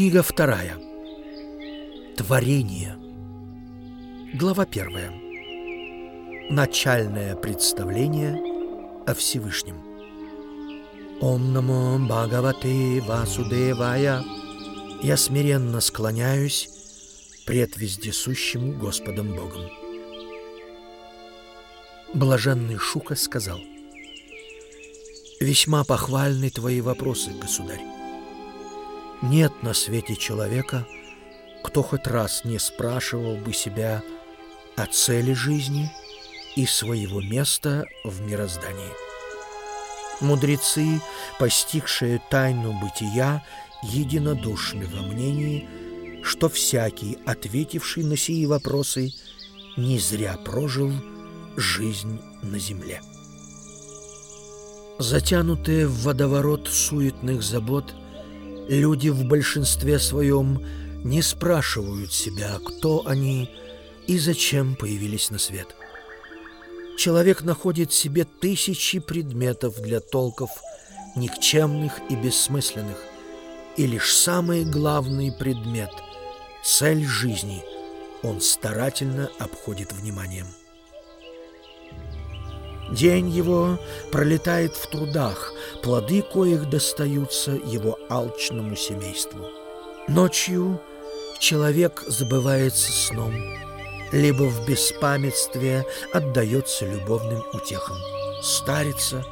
Книга вторая. Творение. Глава первая. Начальное представление о Всевышнем. Ом намо Бхагавате Васудевая. Я смиренно склоняюсь пред вездесущему Господом Богом. Блаженный Шука сказал, «Весьма похвальны твои вопросы, государь. Нет на свете человека, кто хоть раз не спрашивал бы себя о цели жизни и своего места в мироздании. Мудрецы, постигшие тайну бытия, единодушны во мнении, что всякий, ответивший на сии вопросы, не зря прожил жизнь на земле. Затянутые в водоворот суетных забот, люди в большинстве своем не спрашивают себя, кто они и зачем появились на свет. Человек находит себе тысячи предметов для толков, никчемных и бессмысленных, и лишь самый главный предмет — цель жизни — он старательно обходит вниманием. День его пролетает в трудах, плоды коих достаются его алчному семейству. Ночью человек забывается сном, либо в беспамятстве отдается любовным утехам. Старится,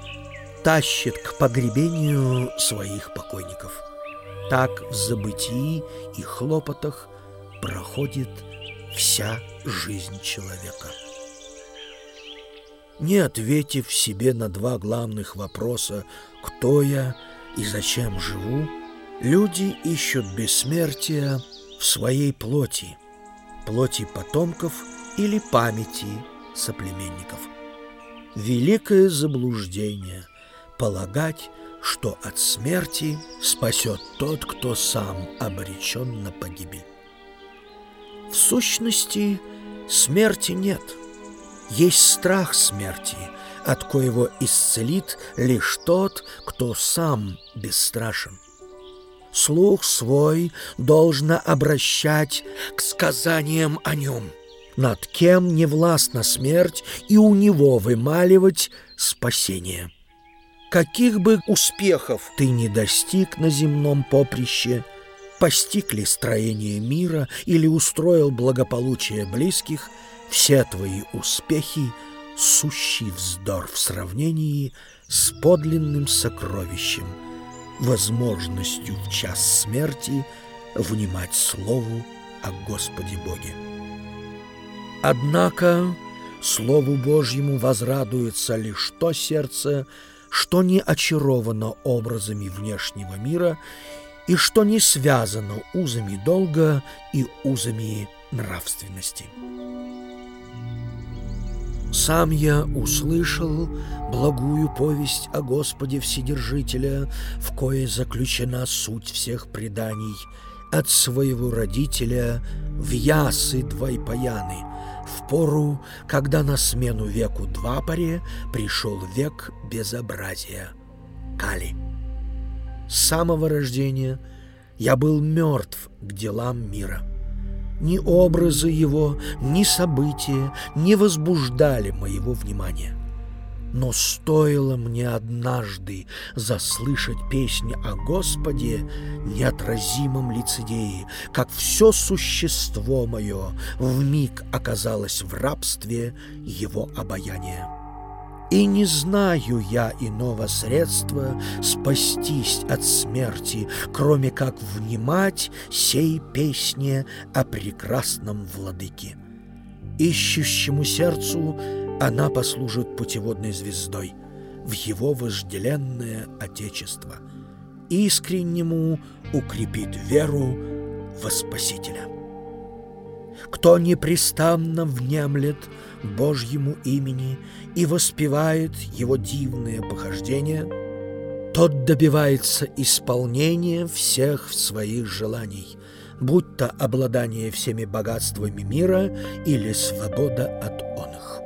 тащит к погребению своих покойников. Так в забытии и хлопотах проходит вся жизнь человека. Не ответив себе на два главных вопроса «Кто я?» и «Зачем живу?», люди ищут бессмертия в своей плоти, плоти потомков или памяти соплеменников. Великое заблуждение – полагать, что от смерти спасет тот, кто сам обречен на погибель. В сущности, смерти нет – есть страх смерти, от коего исцелит лишь тот, кто сам бесстрашен. Слух свой должно обращать к сказаниям о нем, над кем не властна смерть, и у него вымаливать спасение. Каких бы успехов ты не достиг на земном поприще, постиг ли строение мира или устроил благополучие близких – все твои успехи — сущий вздор в сравнении с подлинным сокровищем, возможностью в час смерти внимать слову о Господе Боге. Однако Слову Божьему возрадуется лишь то сердце, что не очаровано образами внешнего мира и что не связано узами долга и узами нравственности. Сам я услышал благую повесть о Господе Вседержителя, в кое заключена суть всех преданий, от своего родителя в ясы Двайпаяны, в пору, когда на смену веку Двапаре пришел век безобразия — Кали. С самого рождения я был мертв к делам мира — ни образы его, ни события не возбуждали моего внимания. Но стоило мне однажды заслышать песни о Господе, неотразимом лицедее, как все существо мое вмиг оказалось в рабстве его обаяния. И не знаю я иного средства спастись от смерти, кроме как внимать сей песне о прекрасном владыке. Ищущему сердцу она послужит путеводной звездой в его вожделенное отечество, искреннему укрепит веру во Спасителя. Кто непрестанно внемлет Божьему имени и воспевает его дивные похождения, тот добивается исполнения всех своих желаний, будь то обладание всеми богатствами мира или свобода от оных.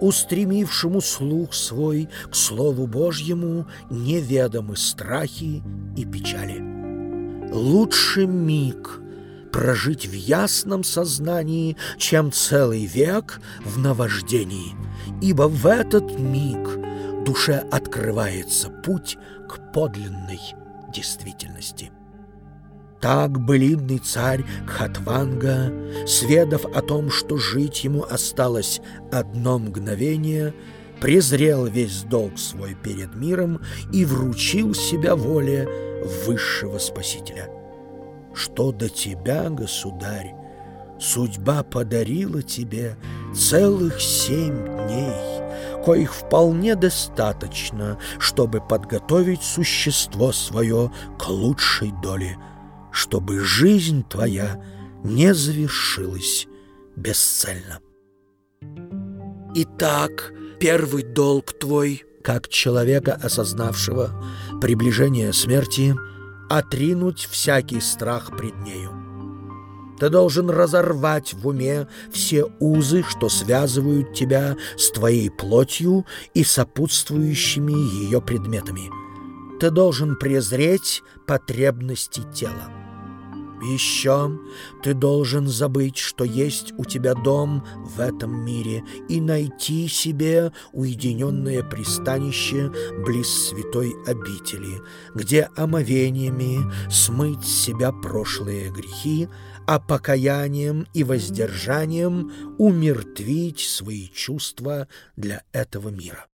Устремившему слух свой к Слову Божьему неведомы страхи и печали. лучше миг прожить в ясном сознании, чем целый век в наваждении, ибо в этот миг душе открывается путь к подлинной действительности. Так былинный царь Кхатванга, сведав о том, что жить ему осталось одно мгновение, презрел весь долг свой перед миром и вручил себя воле высшего Спасителя. Что до тебя, государь, судьба подарила тебе целых семь дней, коих вполне достаточно, чтобы подготовить существо свое к лучшей доле – чтобы жизнь твоя не завершилась бесцельно. Итак, первый долг твой, как человека, осознавшего приближение смерти, отринуть всякий страх пред нею. Ты должен разорвать в уме все узы, что связывают тебя с твоей плотью и сопутствующими ее предметами. Ты должен презреть потребности тела. Еще ты должен забыть, что есть у тебя дом в этом мире, и найти себе уединенное пристанище близ святой обители, где омовениями смыть с себя прошлые грехи, а покаянием и воздержанием умертвить свои чувства для этого мира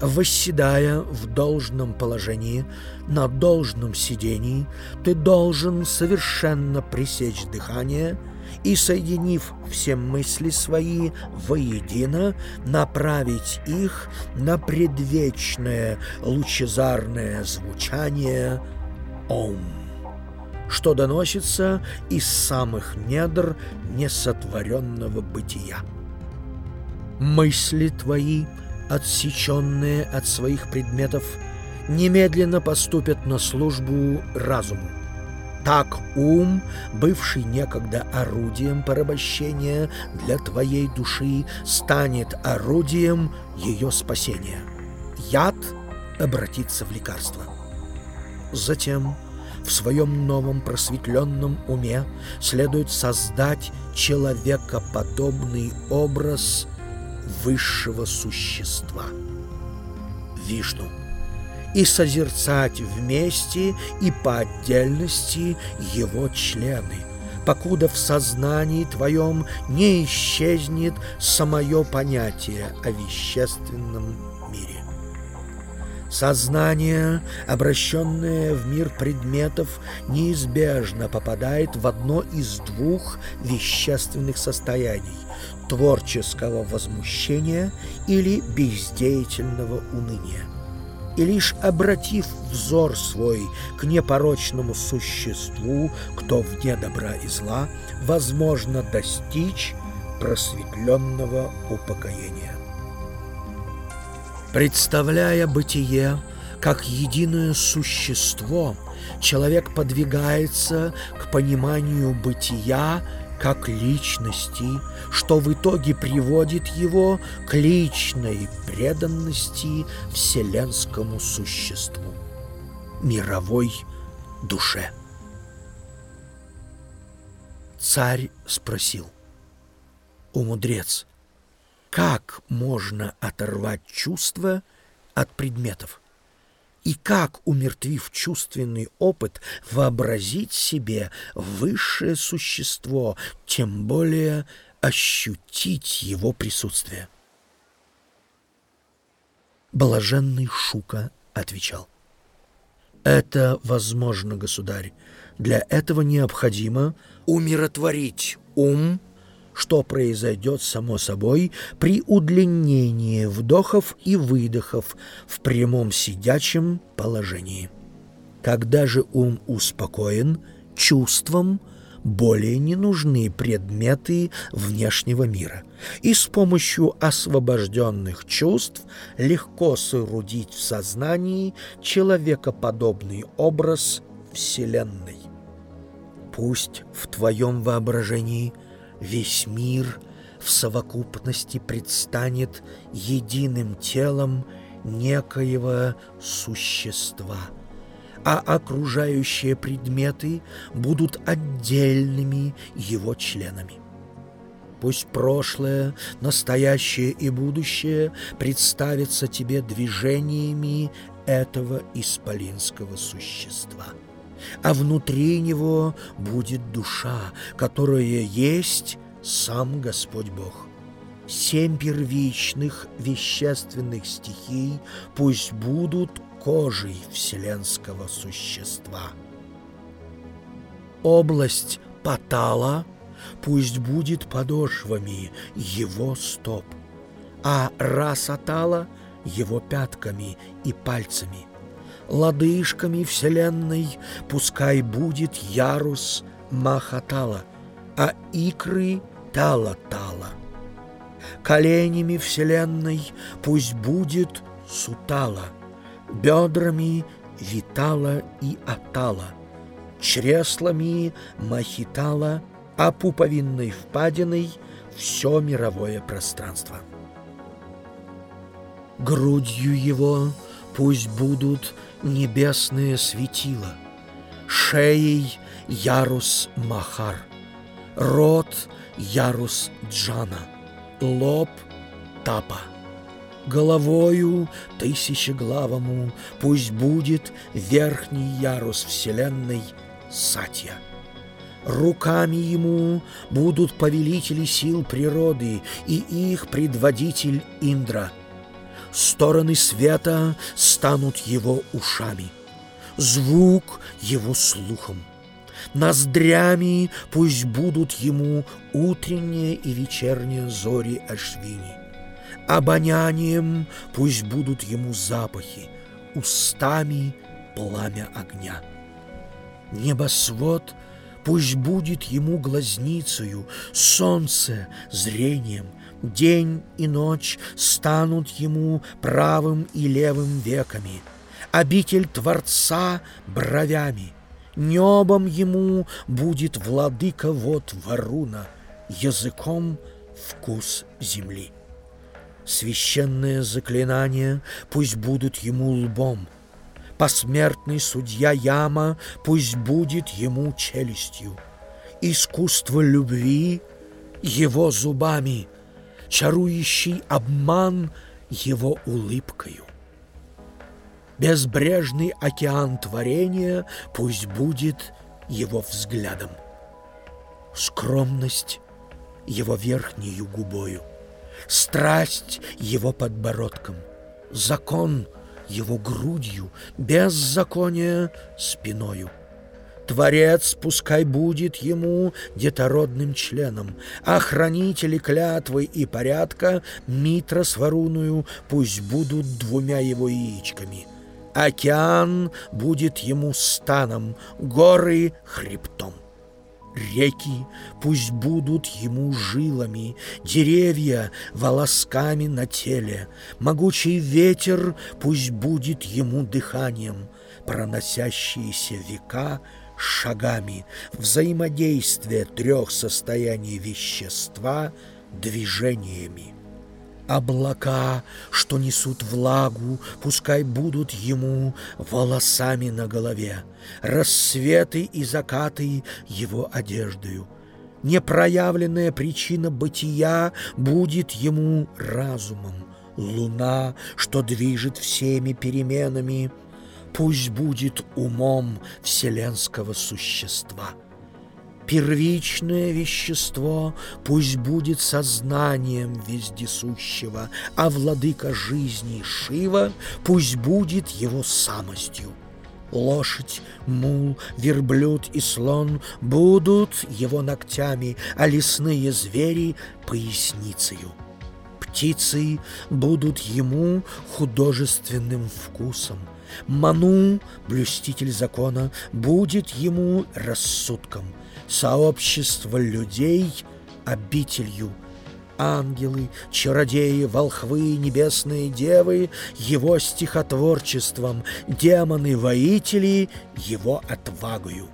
восседая в должном положении, на должном сидении, ты должен совершенно пресечь дыхание и, соединив все мысли свои воедино, направить их на предвечное лучезарное звучание «Ом», что доносится из самых недр несотворенного бытия. Мысли твои — отсеченные от своих предметов, немедленно поступят на службу разуму. Так ум, бывший некогда орудием порабощения для твоей души, станет орудием ее спасения. Яд обратится в лекарство. Затем в своем новом просветленном уме следует создать человекоподобный образ высшего существа — Вишну, и созерцать вместе и по отдельности его члены, покуда в сознании твоем не исчезнет самое понятие о вещественном мире. Сознание, обращенное в мир предметов, неизбежно попадает в одно из двух вещественных состояний – творческого возмущения или бездеятельного уныния. И лишь обратив взор свой к непорочному существу, кто вне добра и зла, возможно достичь просветленного упокоения. Представляя бытие как единое существо, человек подвигается к пониманию бытия как личности, что в итоге приводит его к личной преданности вселенскому существу, мировой душе. Царь спросил, «О, мудрец, как можно оторвать чувства от предметов? И как, умертвив чувственный опыт, вообразить себе высшее существо, тем более ощутить его присутствие? Блаженный Шука отвечал. «Это возможно, государь. Для этого необходимо умиротворить ум, что произойдет само собой при удлинении вдохов и выдохов в прямом сидячем положении. Когда же ум успокоен, чувством более не нужны предметы внешнего мира, и с помощью освобожденных чувств легко соорудить в сознании человекоподобный образ Вселенной. Пусть в твоем воображении – весь мир в совокупности предстанет единым телом некоего существа, а окружающие предметы будут отдельными его членами. Пусть прошлое, настоящее и будущее представятся тебе движениями этого исполинского существа. А внутри него будет душа, которая есть сам Господь Бог. Семь первичных вещественных стихий пусть будут кожей вселенского существа. Область Патала пусть будет подошвами его стоп, а Расатала — его пятками и пальцами. Лодыжками вселенной пускай будет ярус Махатала, а икры Тала-Тала. Коленями вселенной пусть будет Сутала, бедрами Витала и Атала, чреслами Махитала, а пуповинной впадиной все мировое пространство. Грудью его пусть будут небесные светила, Шеей ярус Махар, рот ярус Джана, лоб Тапа. Головою тысячеглавому пусть будет верхний ярус вселенной Сатья. Руками ему будут повелители сил природы и их предводитель Индра — Стороны света станут его ушами, звук его слухом. Ноздрями пусть будут ему утренние и вечерние зори Ашвини. Обонянием пусть будут ему запахи, устами пламя огня. Небосвод пусть будет ему глазницею, солнце — зрением — День и ночь станут ему правым и левым веками, Обитель Творца бровями. Небом ему будет владыка вот Варуна, Языком вкус земли. Священные заклинания пусть будут ему лбом, Посмертный судья Яма пусть будет ему челюстью, Искусство любви его зубами — чарующий обман его улыбкою. Безбрежный океан творения пусть будет его взглядом. Скромность его верхнею губою, страсть его подбородком, закон его грудью, беззаконие спиною — Творец пускай будет ему детородным членом, а хранители клятвы и порядка Митра с Варуную пусть будут двумя его яичками. Океан будет ему станом, горы — хребтом. Реки пусть будут ему жилами, деревья — волосками на теле, могучий ветер пусть будет ему дыханием, проносящиеся века — шагами взаимодействия трех состояний вещества движениями. Облака, что несут влагу, пускай будут ему волосами на голове, рассветы и закаты его одеждою. Непроявленная причина бытия будет ему разумом. Луна, что движет всеми переменами — пусть будет умом вселенского существа. Первичное вещество пусть будет сознанием вездесущего, а владыка жизни Шива пусть будет его самостью. Лошадь, мул, верблюд и слон будут его ногтями, а лесные звери — поясницею. Птицы будут ему художественным вкусом, Ману, блюститель закона, будет ему рассудком, сообщество людей — обителью, ангелы, чародеи, волхвы, небесные девы — его стихотворчеством, демоны-воители — его отвагою.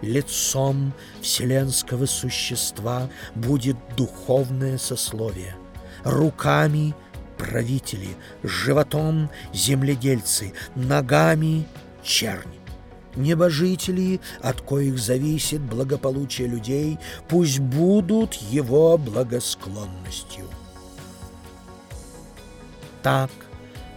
Лицом вселенского существа будет духовное сословие, руками — правители, животом земледельцы, ногами черни. Небожители, от коих зависит благополучие людей, пусть будут его благосклонностью. Так,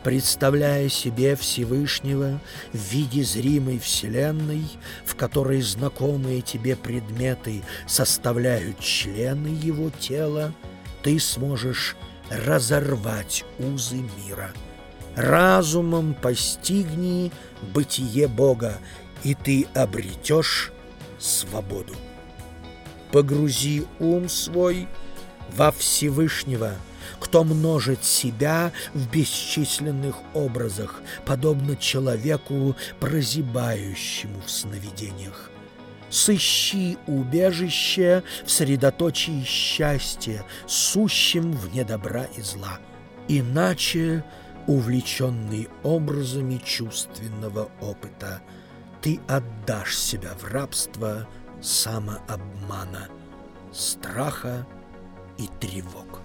представляя себе Всевышнего в виде зримой Вселенной, в которой знакомые тебе предметы составляют члены его тела, ты сможешь разорвать узы мира. Разумом постигни бытие Бога, и ты обретешь свободу. Погрузи ум свой во Всевышнего – кто множит себя в бесчисленных образах, подобно человеку, прозябающему в сновидениях. Сыщи убежище в средоточии счастья, сущем вне добра и зла. Иначе, увлеченный образами чувственного опыта, ты отдашь себя в рабство самообмана, страха и тревог.